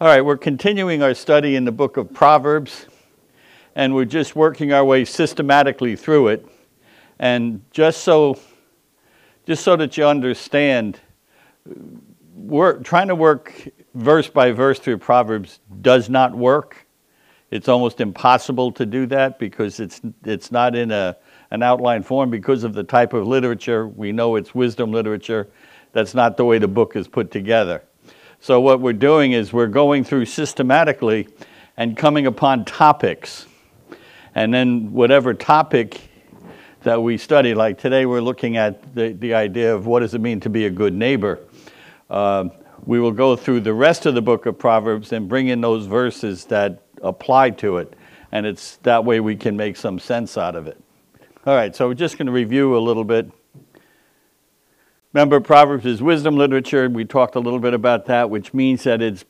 All right, we're continuing our study in the book of Proverbs, and we're just working our way systematically through it. And just so, just so that you understand, work, trying to work verse by verse through Proverbs does not work. It's almost impossible to do that because it's, it's not in a, an outline form because of the type of literature. We know it's wisdom literature. That's not the way the book is put together. So, what we're doing is we're going through systematically and coming upon topics. And then, whatever topic that we study, like today, we're looking at the, the idea of what does it mean to be a good neighbor. Uh, we will go through the rest of the book of Proverbs and bring in those verses that apply to it. And it's that way we can make some sense out of it. All right, so we're just going to review a little bit. Remember, Proverbs is wisdom literature. We talked a little bit about that, which means that it's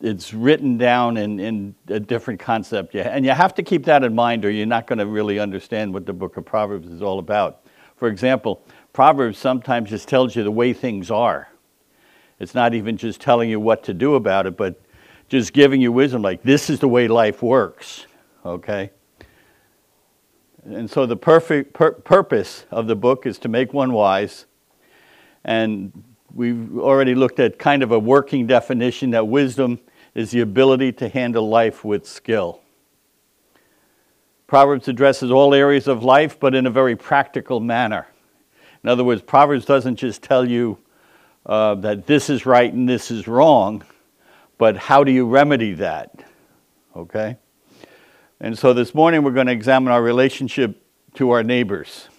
it's written down in, in a different concept. And you have to keep that in mind, or you're not going to really understand what the book of Proverbs is all about. For example, Proverbs sometimes just tells you the way things are. It's not even just telling you what to do about it, but just giving you wisdom like this is the way life works. Okay? And so the perfect pur- purpose of the book is to make one wise and we've already looked at kind of a working definition that wisdom is the ability to handle life with skill. Proverbs addresses all areas of life, but in a very practical manner. In other words, Proverbs doesn't just tell you uh, that this is right and this is wrong, but how do you remedy that? Okay? And so this morning we're going to examine our relationship to our neighbors.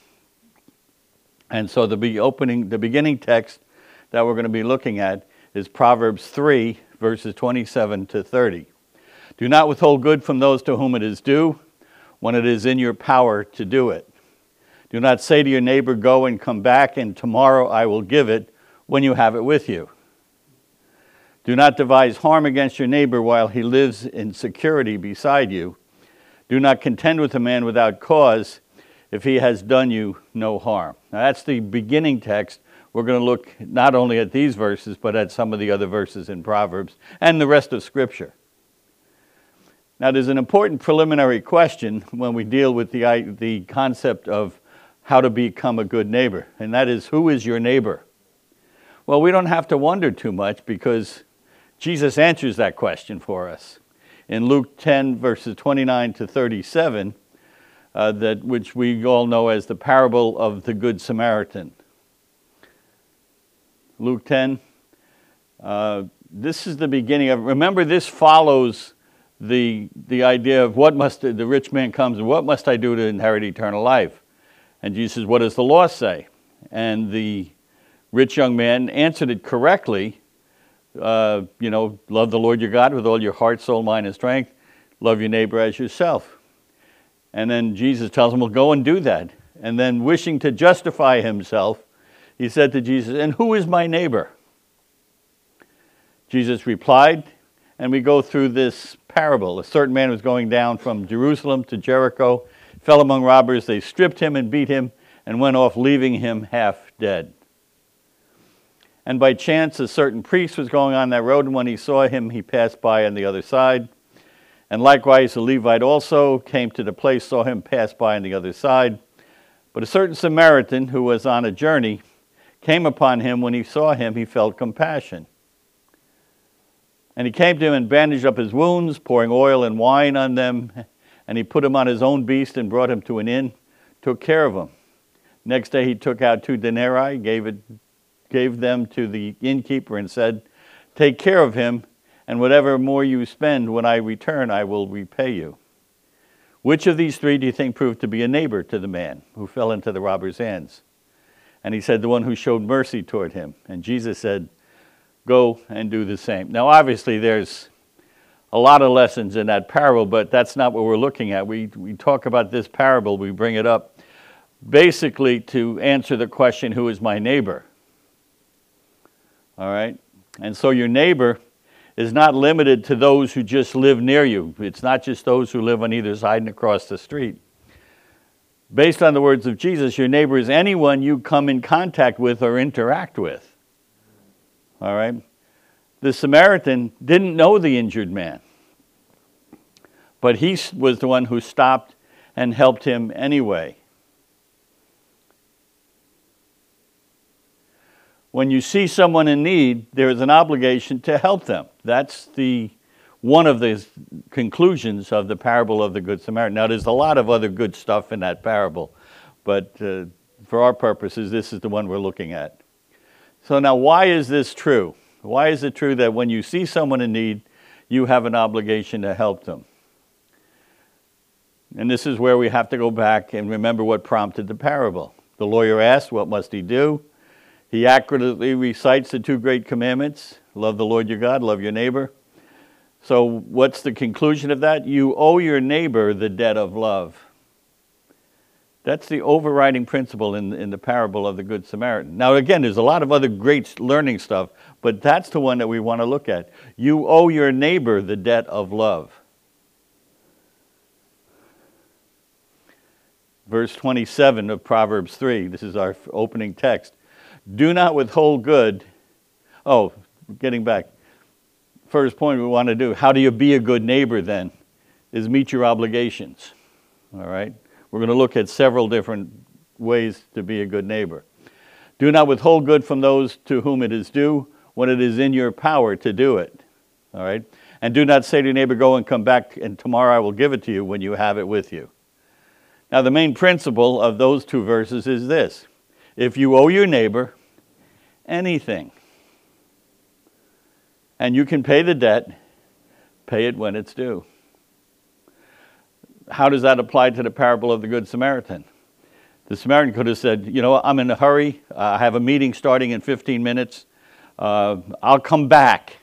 And so the opening, the beginning text that we're going to be looking at is Proverbs 3, verses 27 to 30. Do not withhold good from those to whom it is due when it is in your power to do it. Do not say to your neighbor, Go and come back, and tomorrow I will give it when you have it with you. Do not devise harm against your neighbor while he lives in security beside you. Do not contend with a man without cause if he has done you no harm. Now, that's the beginning text. We're going to look not only at these verses, but at some of the other verses in Proverbs and the rest of Scripture. Now, there's an important preliminary question when we deal with the, the concept of how to become a good neighbor, and that is who is your neighbor? Well, we don't have to wonder too much because Jesus answers that question for us. In Luke 10, verses 29 to 37, uh, that, which we all know as the parable of the Good Samaritan. Luke 10. Uh, this is the beginning of. Remember, this follows the the idea of what must the rich man comes and what must I do to inherit eternal life? And Jesus says, "What does the law say?" And the rich young man answered it correctly. Uh, you know, love the Lord your God with all your heart, soul, mind, and strength. Love your neighbor as yourself. And then Jesus tells him, Well, go and do that. And then, wishing to justify himself, he said to Jesus, And who is my neighbor? Jesus replied, and we go through this parable. A certain man was going down from Jerusalem to Jericho, fell among robbers. They stripped him and beat him and went off, leaving him half dead. And by chance, a certain priest was going on that road, and when he saw him, he passed by on the other side. And likewise, a Levite also came to the place, saw him pass by on the other side. But a certain Samaritan who was on a journey came upon him. When he saw him, he felt compassion. And he came to him and bandaged up his wounds, pouring oil and wine on them. And he put him on his own beast and brought him to an inn, took care of him. Next day he took out two denarii, gave, it, gave them to the innkeeper, and said, Take care of him, and whatever more you spend when I return, I will repay you. Which of these three do you think proved to be a neighbor to the man who fell into the robber's hands? And he said, The one who showed mercy toward him. And Jesus said, Go and do the same. Now, obviously, there's a lot of lessons in that parable, but that's not what we're looking at. We, we talk about this parable, we bring it up basically to answer the question, Who is my neighbor? All right? And so your neighbor is not limited to those who just live near you, it's not just those who live on either side and across the street. Based on the words of Jesus, your neighbor is anyone you come in contact with or interact with. All right? The Samaritan didn't know the injured man, but he was the one who stopped and helped him anyway. When you see someone in need, there is an obligation to help them. That's the one of the conclusions of the parable of the Good Samaritan. Now, there's a lot of other good stuff in that parable, but uh, for our purposes, this is the one we're looking at. So, now, why is this true? Why is it true that when you see someone in need, you have an obligation to help them? And this is where we have to go back and remember what prompted the parable. The lawyer asked, What must he do? He accurately recites the two great commandments love the Lord your God, love your neighbor. So, what's the conclusion of that? You owe your neighbor the debt of love. That's the overriding principle in, in the parable of the Good Samaritan. Now, again, there's a lot of other great learning stuff, but that's the one that we want to look at. You owe your neighbor the debt of love. Verse 27 of Proverbs 3, this is our opening text. Do not withhold good. Oh, getting back. First point we want to do how do you be a good neighbor then? Is meet your obligations. All right? We're going to look at several different ways to be a good neighbor. Do not withhold good from those to whom it is due when it is in your power to do it. All right? And do not say to your neighbor, Go and come back, and tomorrow I will give it to you when you have it with you. Now, the main principle of those two verses is this if you owe your neighbor, anything. And you can pay the debt, pay it when it's due. How does that apply to the parable of the Good Samaritan? The Samaritan could have said, You know, I'm in a hurry. Uh, I have a meeting starting in 15 minutes. Uh, I'll come back.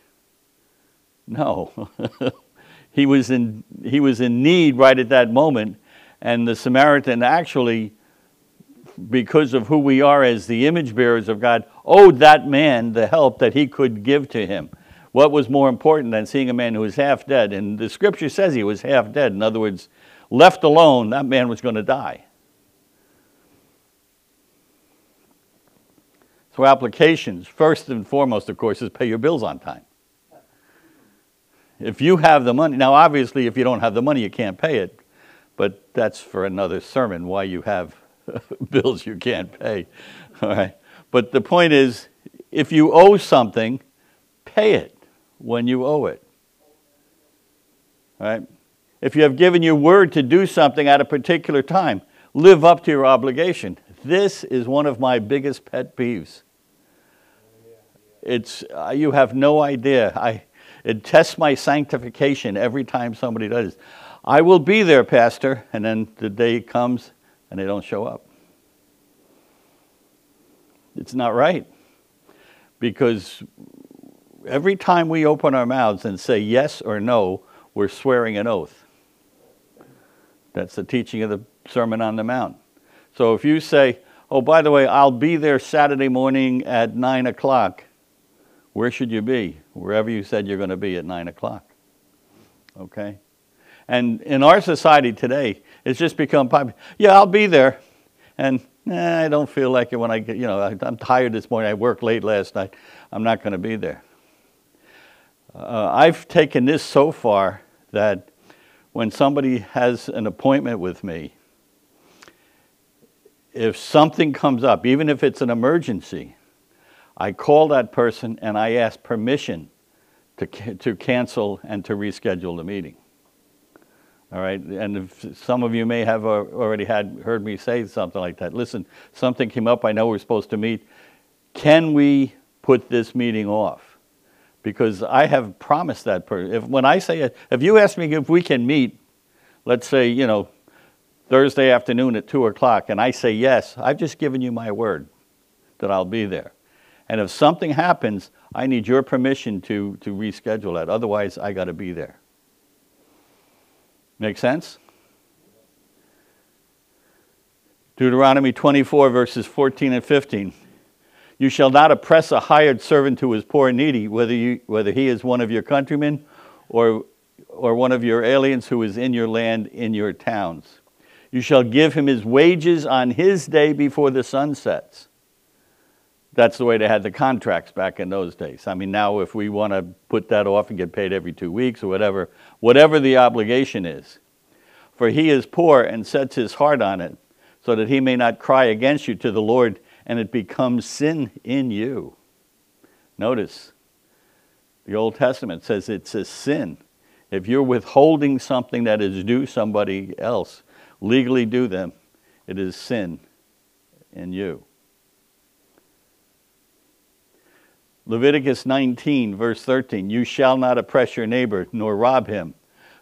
No. he, was in, he was in need right at that moment, and the Samaritan actually because of who we are as the image bearers of God, owed that man the help that he could give to him. What was more important than seeing a man who was half dead? And the scripture says he was half dead. In other words, left alone, that man was going to die. So, applications, first and foremost, of course, is pay your bills on time. If you have the money, now obviously, if you don't have the money, you can't pay it, but that's for another sermon why you have bills you can't pay. All right. But the point is, if you owe something, pay it when you owe it. All right? If you have given your word to do something at a particular time, live up to your obligation. This is one of my biggest pet peeves. It's uh, you have no idea. I it tests my sanctification every time somebody does. I will be there, pastor, and then the day comes and they don't show up. It's not right. Because every time we open our mouths and say yes or no, we're swearing an oath. That's the teaching of the Sermon on the Mount. So if you say, oh, by the way, I'll be there Saturday morning at 9 o'clock, where should you be? Wherever you said you're going to be at 9 o'clock. Okay? And in our society today, it's just become popular. Yeah, I'll be there. And I don't feel like it when I get, you know, I, I'm tired this morning. I worked late last night. I'm not going to be there. Uh, I've taken this so far that when somebody has an appointment with me, if something comes up, even if it's an emergency, I call that person and I ask permission to, to cancel and to reschedule the meeting. All right, and some of you may have uh, already had heard me say something like that. Listen, something came up. I know we're supposed to meet. Can we put this meeting off? Because I have promised that person. If when I say it, if you ask me if we can meet, let's say you know Thursday afternoon at two o'clock, and I say yes, I've just given you my word that I'll be there. And if something happens, I need your permission to, to reschedule that. Otherwise, I got to be there. Make sense? Deuteronomy 24, verses 14 and 15. You shall not oppress a hired servant who is poor and needy, whether, you, whether he is one of your countrymen or, or one of your aliens who is in your land, in your towns. You shall give him his wages on his day before the sun sets that's the way they had the contracts back in those days. I mean, now if we want to put that off and get paid every two weeks or whatever, whatever the obligation is. For he is poor and sets his heart on it, so that he may not cry against you to the Lord and it becomes sin in you. Notice, the Old Testament says it's a sin. If you're withholding something that is due somebody else, legally due them, it is sin in you. Leviticus 19, verse 13 You shall not oppress your neighbor, nor rob him.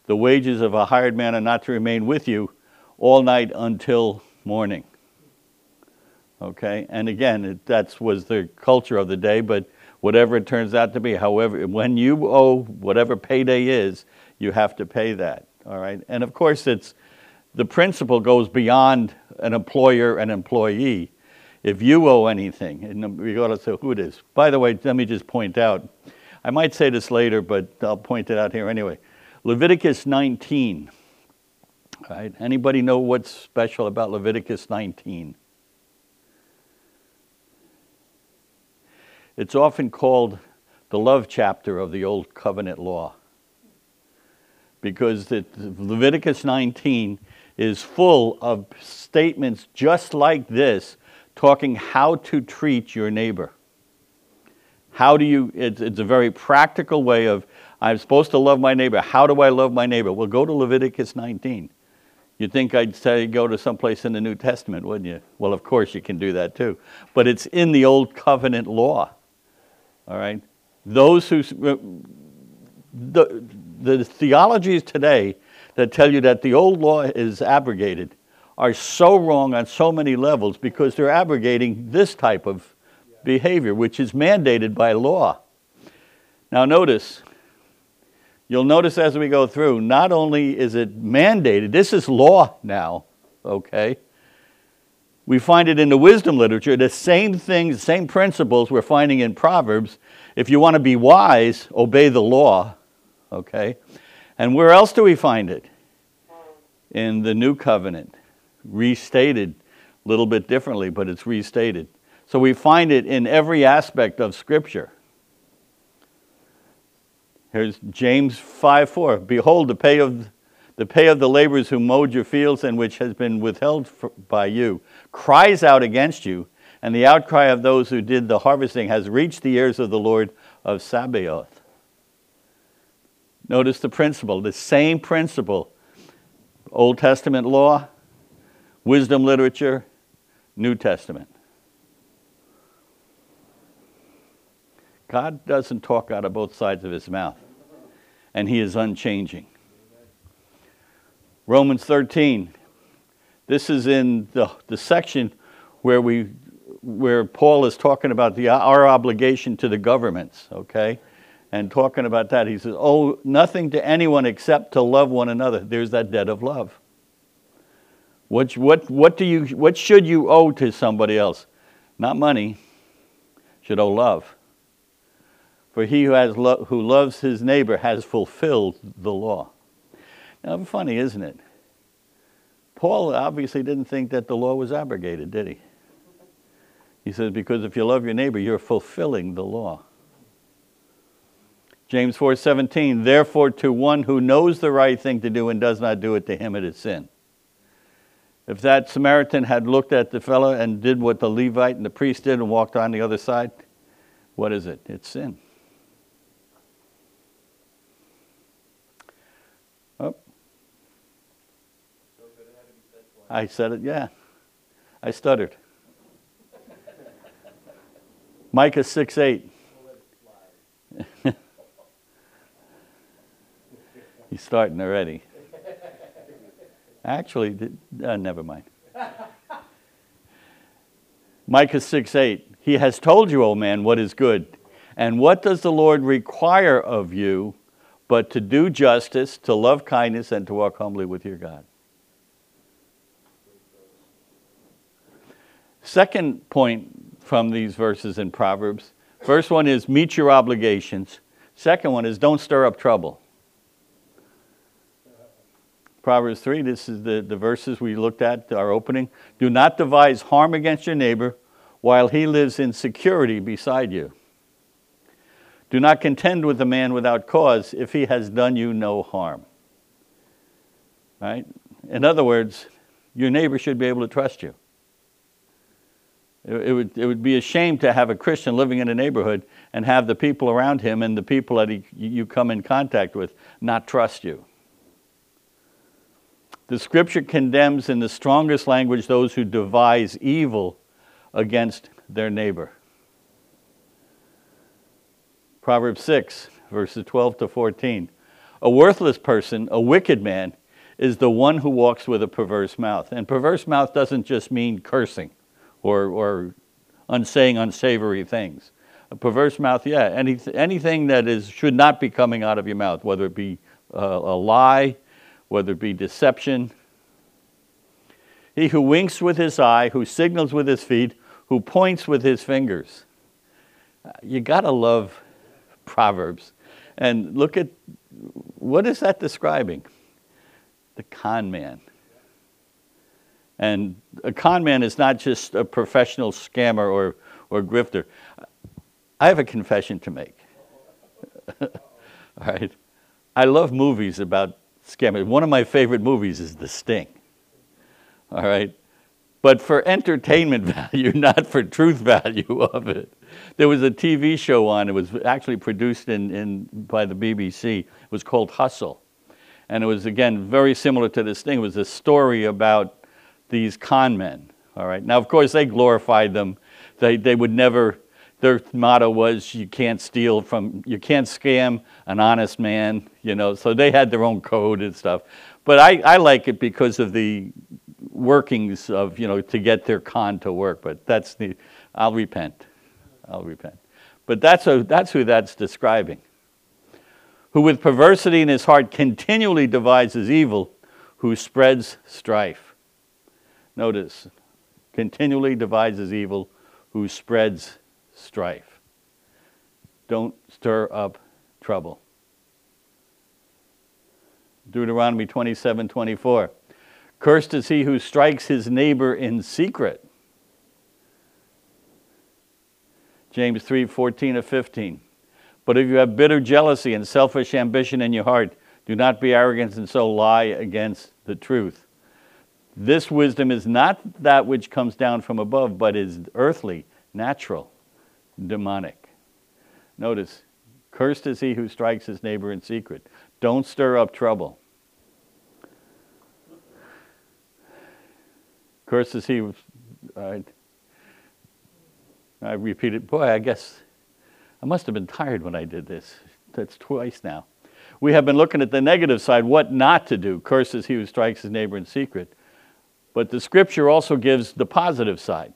The wages of a hired man are not to remain with you all night until morning. Okay, and again, that was the culture of the day, but whatever it turns out to be, however, when you owe whatever payday is, you have to pay that. All right, and of course, it's the principle goes beyond an employer and employee if you owe anything, and regardless of who it is. By the way, let me just point out, I might say this later, but I'll point it out here anyway. Leviticus 19. Right? Anybody know what's special about Leviticus 19? It's often called the love chapter of the Old Covenant law because Leviticus 19 is full of statements just like this talking how to treat your neighbor. How do you, it's, it's a very practical way of, I'm supposed to love my neighbor. How do I love my neighbor? Well, go to Leviticus 19. You'd think I'd say go to someplace in the New Testament, wouldn't you? Well, of course you can do that too. But it's in the Old Covenant law. All right? Those who, uh, the, the theologies today that tell you that the old law is abrogated are so wrong on so many levels because they're abrogating this type of behavior, which is mandated by law. Now, notice, you'll notice as we go through, not only is it mandated, this is law now, okay? We find it in the wisdom literature, the same things, same principles we're finding in Proverbs. If you want to be wise, obey the law, okay? And where else do we find it? In the new covenant restated a little bit differently, but it's restated. So we find it in every aspect of Scripture. Here's James 5 4. Behold, the pay of the pay of the laborers who mowed your fields and which has been withheld for, by you cries out against you, and the outcry of those who did the harvesting has reached the ears of the Lord of Sabaoth. Notice the principle, the same principle. Old Testament law, wisdom literature, New Testament. God doesn't talk out of both sides of his mouth, and he is unchanging. Romans 13. This is in the, the section where, we, where Paul is talking about the, our obligation to the governments, okay? And talking about that, he says, Oh, nothing to anyone except to love one another. There's that debt of love. What, what, what, do you, what should you owe to somebody else? Not money, should owe love. For he who, has lo- who loves his neighbor has fulfilled the law. Now, funny, isn't it? Paul obviously didn't think that the law was abrogated, did he? He says, because if you love your neighbor, you're fulfilling the law. James 4:17 Therefore to one who knows the right thing to do and does not do it to him it is sin. If that Samaritan had looked at the fellow and did what the Levite and the priest did and walked on the other side, what is it? It's sin. Oh. I said it, yeah. I stuttered. Micah 6 8. He's starting already. Actually, uh, never mind. Micah 6 8. He has told you, O man, what is good. And what does the Lord require of you but to do justice, to love kindness, and to walk humbly with your God? Second point from these verses in Proverbs first one is meet your obligations, second one is don't stir up trouble. Proverbs 3, this is the, the verses we looked at, our opening. Do not devise harm against your neighbor while he lives in security beside you. Do not contend with a man without cause if he has done you no harm. Right? In other words, your neighbor should be able to trust you. It, would, it would be a shame to have a Christian living in a neighborhood and have the people around him and the people that he, you come in contact with not trust you. The scripture condemns in the strongest language those who devise evil against their neighbor. Proverbs 6, verses 12 to 14. A worthless person, a wicked man, is the one who walks with a perverse mouth. And perverse mouth doesn't just mean cursing or, or unsaying unsavory things. A perverse mouth, yeah, any, anything that is, should not be coming out of your mouth, whether it be uh, a lie, whether it be deception. He who winks with his eye, who signals with his feet, who points with his fingers. Uh, you got to love Proverbs. And look at what is that describing? The con man. And a con man is not just a professional scammer or, or grifter. I have a confession to make. All right. I love movies about scammers. One of my favorite movies is The Sting. All right? But for entertainment value, not for truth value of it. There was a TV show on, it was actually produced in, in, by the BBC. It was called Hustle. And it was, again, very similar to this thing. It was a story about these con men. All right. Now, of course, they glorified them. They, they would never, their motto was you can't steal from, you can't scam an honest man, you know. So they had their own code and stuff. But I, I like it because of the workings of, you know, to get their con to work. But that's the, I'll repent. I'll repent. But that's, a, that's who that's describing. Who with perversity in his heart continually devises evil, who spreads strife. Notice, continually devises evil, who spreads strife. Don't stir up trouble. Deuteronomy 27 24. Cursed is he who strikes his neighbor in secret. James 3 14 to 15. But if you have bitter jealousy and selfish ambition in your heart, do not be arrogant and so lie against the truth. This wisdom is not that which comes down from above, but is earthly, natural, demonic. Notice, cursed is he who strikes his neighbor in secret. Don't stir up trouble. Cursed is he. I, I repeated, boy, I guess I must have been tired when I did this. That's twice now. We have been looking at the negative side, what not to do. Cursed is he who strikes his neighbor in secret. But the scripture also gives the positive side.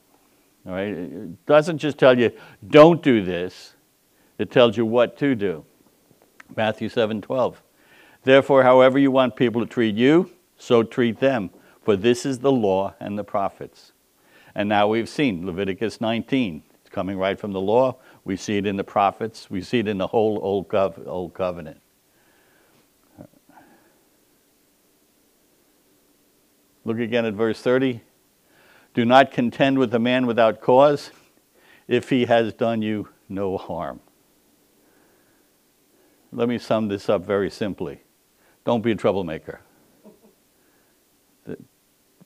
It doesn't just tell you, don't do this, it tells you what to do. Matthew 7 12. Therefore, however you want people to treat you, so treat them, for this is the law and the prophets. And now we've seen Leviticus 19. It's coming right from the law. We see it in the prophets. We see it in the whole Old, Cov- Old Covenant. Look again at verse 30. Do not contend with a man without cause if he has done you no harm. Let me sum this up very simply. Don't be a troublemaker.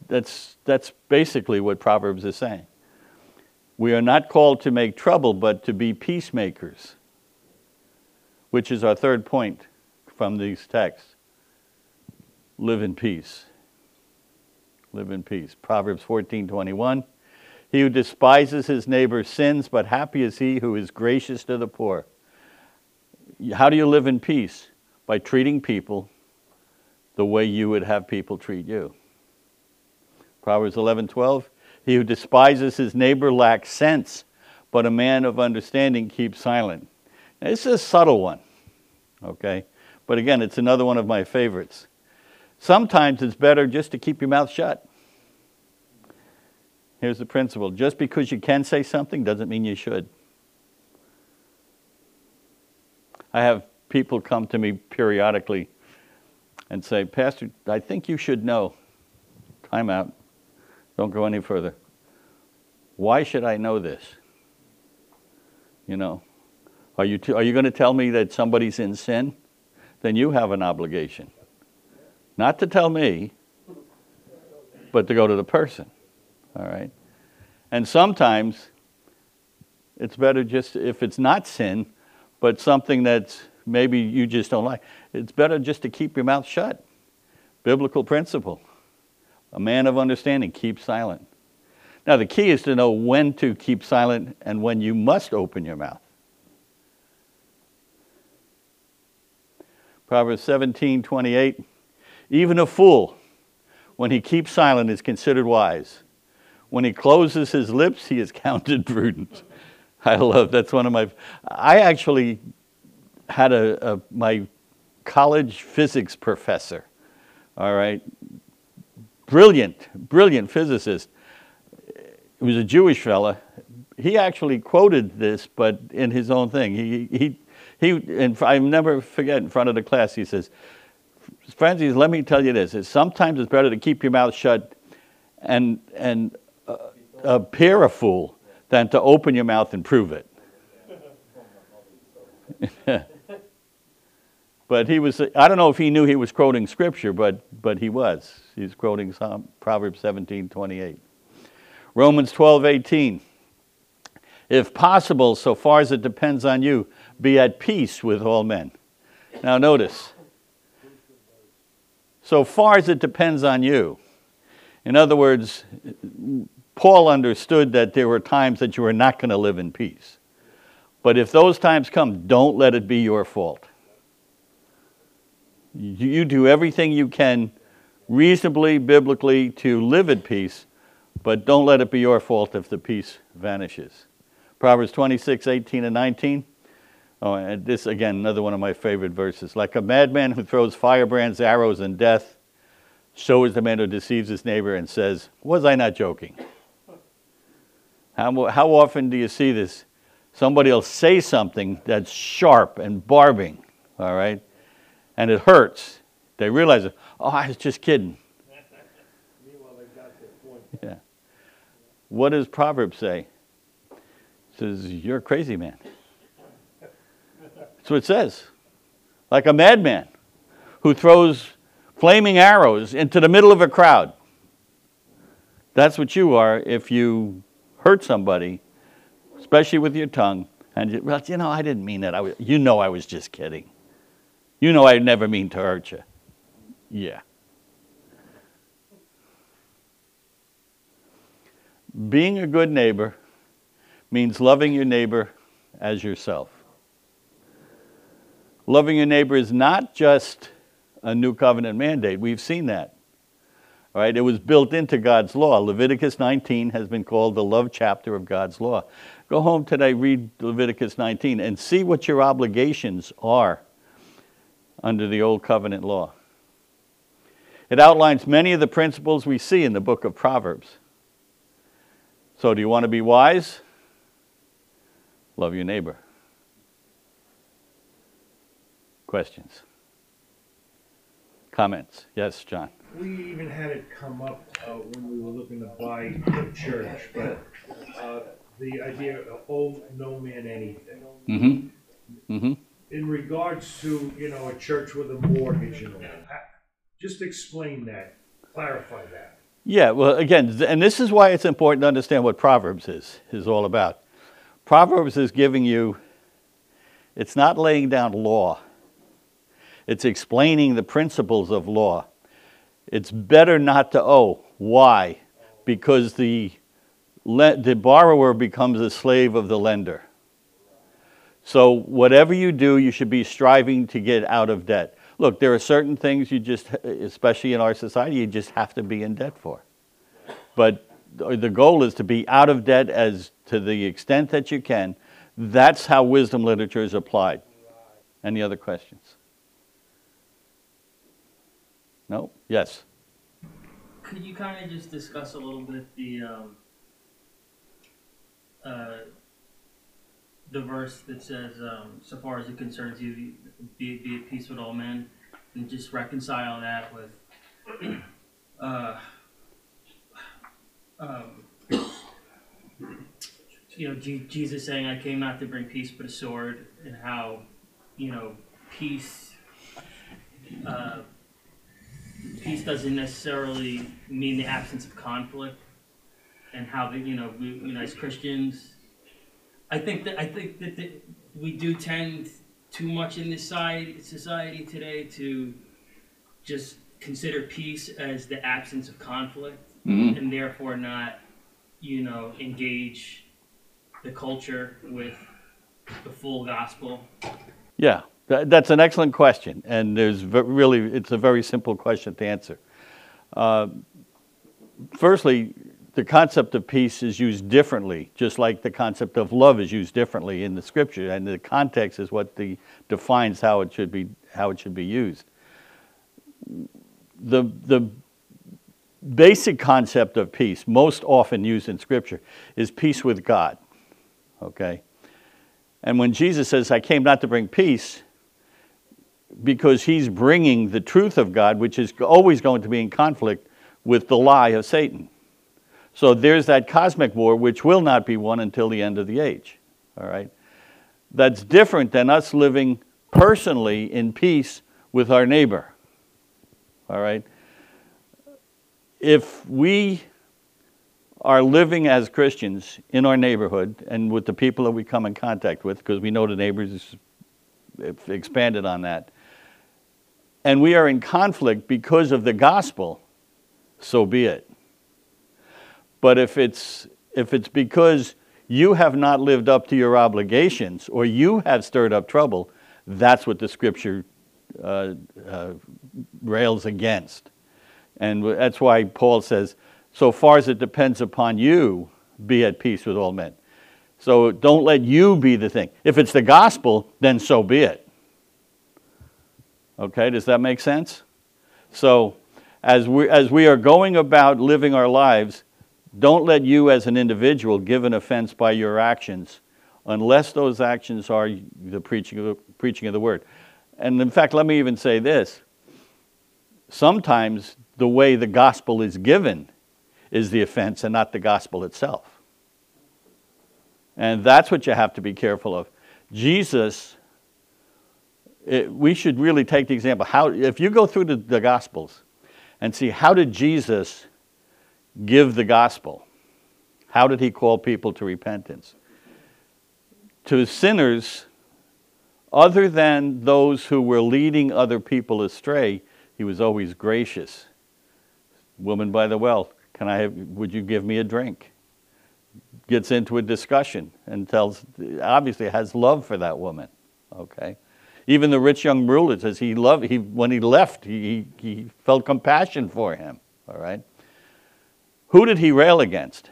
That's, that's basically what Proverbs is saying. We are not called to make trouble, but to be peacemakers, which is our third point from these texts. Live in peace. Live in peace. Proverbs 14 21. He who despises his neighbor sins, but happy is he who is gracious to the poor. How do you live in peace? By treating people the way you would have people treat you. Proverbs 11:12 He who despises his neighbor lacks sense, but a man of understanding keeps silent. Now, this is a subtle one, okay? But again, it's another one of my favorites. Sometimes it's better just to keep your mouth shut. Here's the principle just because you can say something doesn't mean you should. I have people come to me periodically and say, Pastor, I think you should know. Time out. Don't go any further. Why should I know this? You know, are you, t- are you going to tell me that somebody's in sin? Then you have an obligation. Not to tell me, but to go to the person. All right? And sometimes it's better just, if it's not sin, but something that's maybe you just don't like, it's better just to keep your mouth shut. Biblical principle. A man of understanding keeps silent. Now, the key is to know when to keep silent and when you must open your mouth. Proverbs 17 28. Even a fool, when he keeps silent, is considered wise. When he closes his lips, he is counted prudent. I love that's one of my. I actually had a, a my college physics professor. All right, brilliant, brilliant physicist. He was a Jewish fella. He actually quoted this, but in his own thing. He he he. And I never forget in front of the class. He says, "Francis, let me tell you this: is sometimes it's better to keep your mouth shut and and uh, appear a fool." than to open your mouth and prove it. but he was, I don't know if he knew he was quoting scripture, but, but he was. He's quoting Psalm, Proverbs 17 28. Romans 12 18. If possible, so far as it depends on you, be at peace with all men. Now, notice, so far as it depends on you. In other words, Paul understood that there were times that you were not going to live in peace. But if those times come, don't let it be your fault. You do everything you can reasonably, biblically, to live at peace, but don't let it be your fault if the peace vanishes. Proverbs 26, 18, and 19. Oh, and this, again, another one of my favorite verses. Like a madman who throws firebrands, arrows, and death, so is the man who deceives his neighbor and says, Was I not joking? How, how often do you see this? Somebody will say something that's sharp and barbing, all right? And it hurts. They realize, oh, I was just kidding. Yeah. What does Proverbs say? It says, You're a crazy man. That's what it says. Like a madman who throws flaming arrows into the middle of a crowd. That's what you are if you hurt somebody, especially with your tongue, and you, well, you know, I didn't mean that. I was, you know, I was just kidding. You know, I never mean to hurt you. Yeah. Being a good neighbor means loving your neighbor as yourself. Loving your neighbor is not just a new covenant mandate. We've seen that. All right, it was built into God's law. Leviticus 19 has been called the love chapter of God's law. Go home today, read Leviticus 19, and see what your obligations are under the Old Covenant law. It outlines many of the principles we see in the book of Proverbs. So, do you want to be wise? Love your neighbor. Questions? Comments? Yes, John we even had it come up uh, when we were looking to buy the church, but uh, the idea of owe no man anything. Mm-hmm. Mm-hmm. In regards to, you know, a church with a mortgage and all, just explain that, clarify that. Yeah, well, again, and this is why it's important to understand what Proverbs is, is all about. Proverbs is giving you, it's not laying down law, it's explaining the principles of law. It's better not to owe. Why? Because the, the borrower becomes a slave of the lender. So, whatever you do, you should be striving to get out of debt. Look, there are certain things you just, especially in our society, you just have to be in debt for. But the goal is to be out of debt as to the extent that you can. That's how wisdom literature is applied. Any other questions? No? Yes. Could you kind of just discuss a little bit the um, uh, the verse that says, um, "So far as it concerns you, be, be at peace with all men," and just reconcile that with, uh, um, you know, Je- Jesus saying, "I came not to bring peace but a sword," and how, you know, peace. Uh, peace doesn't necessarily mean the absence of conflict and how the, you know we, you know as Christians I think that I think that the, we do tend too much in this society society today to just consider peace as the absence of conflict Mhm. and therefore not you know engage the culture with the full gospel Yeah, that's an excellent question, and there's really it's a very simple question to answer. Uh, firstly, the concept of peace is used differently, just like the concept of love is used differently in the scripture, and the context is what the, defines how it should be how it should be used. The the basic concept of peace, most often used in scripture, is peace with God. Okay. And when Jesus says, I came not to bring peace, because he's bringing the truth of God, which is always going to be in conflict with the lie of Satan. So there's that cosmic war, which will not be won until the end of the age. All right? That's different than us living personally in peace with our neighbor. All right? If we are living as Christians in our neighborhood and with the people that we come in contact with, because we know the neighbors expanded on that, and we are in conflict because of the gospel, so be it. But if it's if it's because you have not lived up to your obligations or you have stirred up trouble, that's what the scripture uh, uh, rails against. And that's why Paul says, so far as it depends upon you, be at peace with all men. So don't let you be the thing. If it's the gospel, then so be it. Okay, does that make sense? So as we, as we are going about living our lives, don't let you as an individual give an offense by your actions unless those actions are the preaching of the, preaching of the word. And in fact, let me even say this. Sometimes the way the gospel is given is the offense and not the gospel itself. And that's what you have to be careful of. Jesus, it, we should really take the example. How, if you go through the, the gospels and see how did Jesus give the gospel? How did he call people to repentance? To sinners, other than those who were leading other people astray, he was always gracious. Woman by the well, can I have, would you give me a drink? Gets into a discussion and tells, obviously has love for that woman. Okay. Even the rich young ruler says he loved, he, when he left, he, he felt compassion for him. All right. Who did he rail against?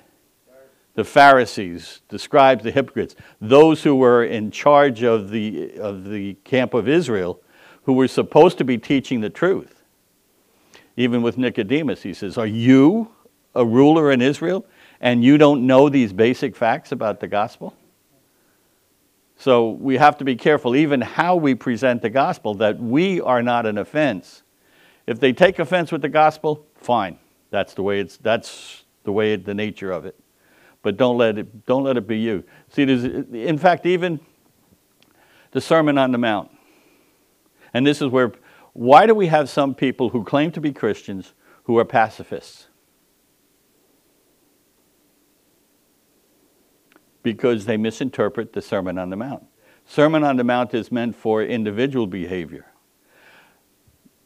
The Pharisees, the scribes, the hypocrites, those who were in charge of the, of the camp of Israel, who were supposed to be teaching the truth. Even with Nicodemus, he says, Are you a ruler in Israel and you don't know these basic facts about the gospel? So we have to be careful, even how we present the gospel, that we are not an offense. If they take offense with the gospel, fine. That's the way it's that's the way the nature of it. but don't let it, don't let it be you. See, there's, in fact, even the Sermon on the Mount. And this is where, why do we have some people who claim to be Christians who are pacifists? Because they misinterpret the Sermon on the Mount. Sermon on the Mount is meant for individual behavior.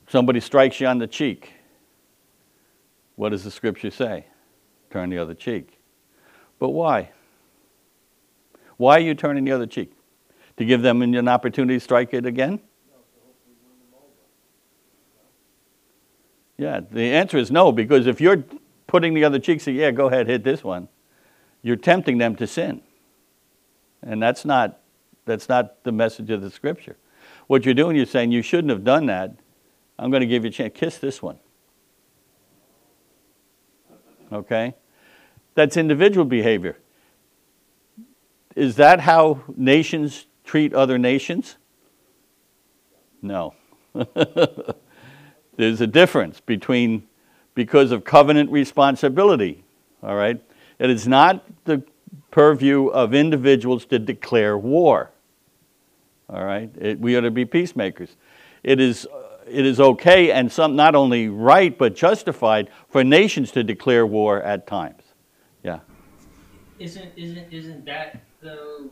Somebody strikes you on the cheek. What does the scripture say? Turn the other cheek. But why? Why are you turning the other cheek? To give them an opportunity to strike it again? Yeah, the answer is no, because if you're putting the other cheek, say, yeah, go ahead, hit this one, you're tempting them to sin. And that's not, that's not the message of the scripture. What you're doing, you're saying, you shouldn't have done that. I'm going to give you a chance. Kiss this one. Okay? That's individual behavior. Is that how nations treat other nations? No. There's a difference between because of covenant responsibility. All right? It is not the purview of individuals to declare war. All right? It, we are to be peacemakers. It is, it is okay and some, not only right but justified for nations to declare war at times. Yeah. Isn't isn't isn't that though?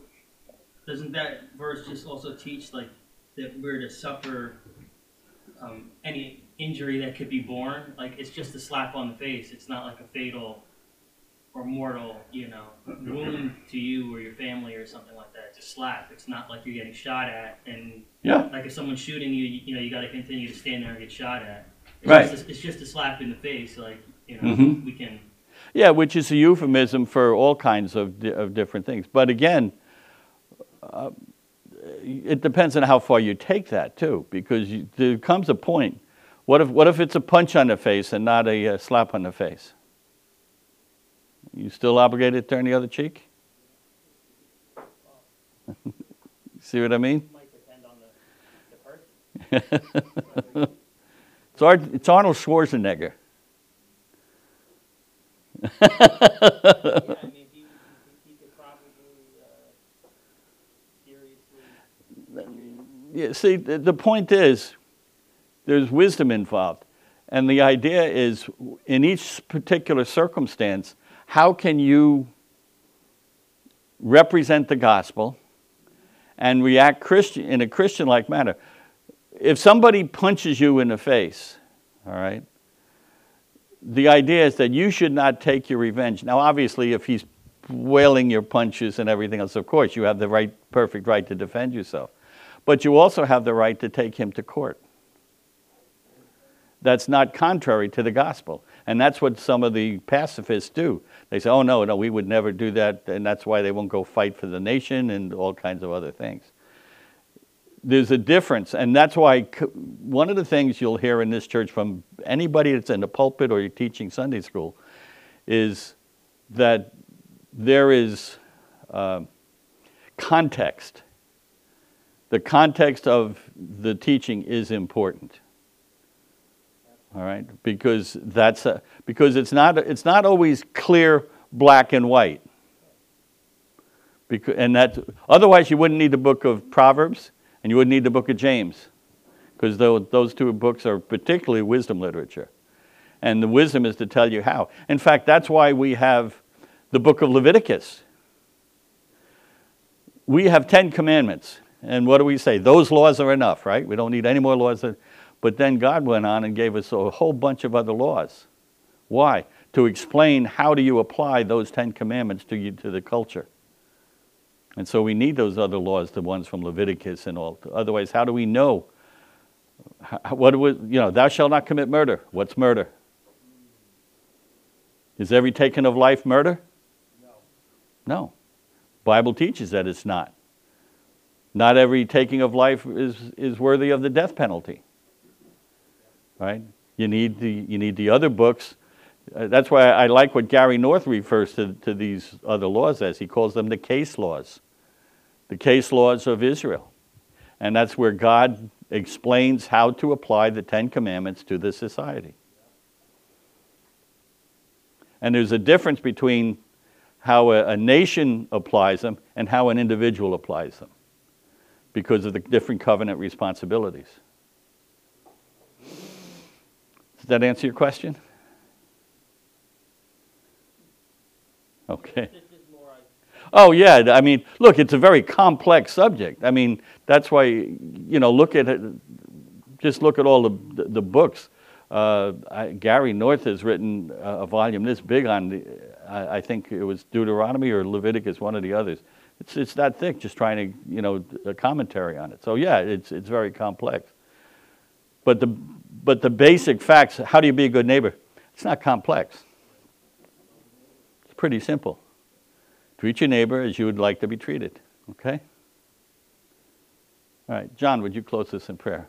Doesn't that verse just also teach like that we're to suffer um, any injury that could be borne? Like it's just a slap on the face. It's not like a fatal or mortal, you know, wound to you or your family or something like that. It's a slap. It's not like you're getting shot at and Yeah. like if someone's shooting you, you, you know, you got to continue to stand there and get shot at. It's Right. Just a, it's just a slap in the face. Like you know, Mhm. we can. Yeah, which is a euphemism for all kinds of, di- of different things. But again, uh, it depends on how far you take that too, because you, there comes a point. What if, what if it's a punch on the face and not a uh, slap on the face? You still obligated to turn the other cheek? See what I mean? Might depend on the, the person. It's, Ar- it's Arnold Schwarzenegger. yeah, I mean, he, he, he probably uh. Yeah, see, the, the point is, there's wisdom involved. And the idea is, in each particular circumstance, how can you represent the gospel and react Christian, in a Christian like manner? If somebody punches you in the face, all right, the idea is that you should not take your revenge. Now, obviously, if he's wailing your punches and everything else, of course, you have the right, perfect right to defend yourself. But you also have the right to take him to court. That's not contrary to the gospel. And that's what some of the pacifists do. They say, oh, no, no, we would never do that. And that's why they won't go fight for the nation and all kinds of other things. There's a difference. And that's why one of the things you'll hear in this church from anybody that's in the pulpit or you're teaching Sunday school is that there is uh, context. The context of the teaching is important. All right, because that's a, because it's not it's not always clear black and white. Because, and that otherwise you wouldn't need the book of Proverbs and you wouldn't need the book of James, because those two books are particularly wisdom literature, and the wisdom is to tell you how. In fact, that's why we have the book of Leviticus. We have Ten Commandments, and what do we say? Those laws are enough, right? We don't need any more laws. But then God went on and gave us a whole bunch of other laws. Why? To explain how do you apply those Ten Commandments to, you, to the culture. And so we need those other laws, the ones from Leviticus and all. Otherwise, how do we know? What we, you know, thou shalt not commit murder. What's murder? Is every taking of life murder? No. No. Bible teaches that it's not. Not every taking of life is, is worthy of the death penalty. Right? You need the, you need the other books. Uh, that's why I like what Gary North refers to, to these other laws as. He calls them the case laws, the case laws of Israel. And that's where God explains how to apply the Ten Commandments to the society. And there's a difference between how a, a nation applies them, and how an individual applies them because of the different covenant responsibilities. Does that answer your question? Okay. Oh yeah, I mean, look, it's a very complex subject. I mean, that's why you know, look at it. Just look at all the the books. Uh, I, Gary North has written a, volume this big on the. I, I think it was Deuteronomy or Leviticus, one of the others. It's it's that thick, just trying to you know a commentary on it. So yeah, it's it's very complex. But the but the basic facts. How do you be a good neighbor? It's not complex. It's pretty simple. Treat your neighbor as you would like to be treated. Okay? All right, John, would you close this in prayer?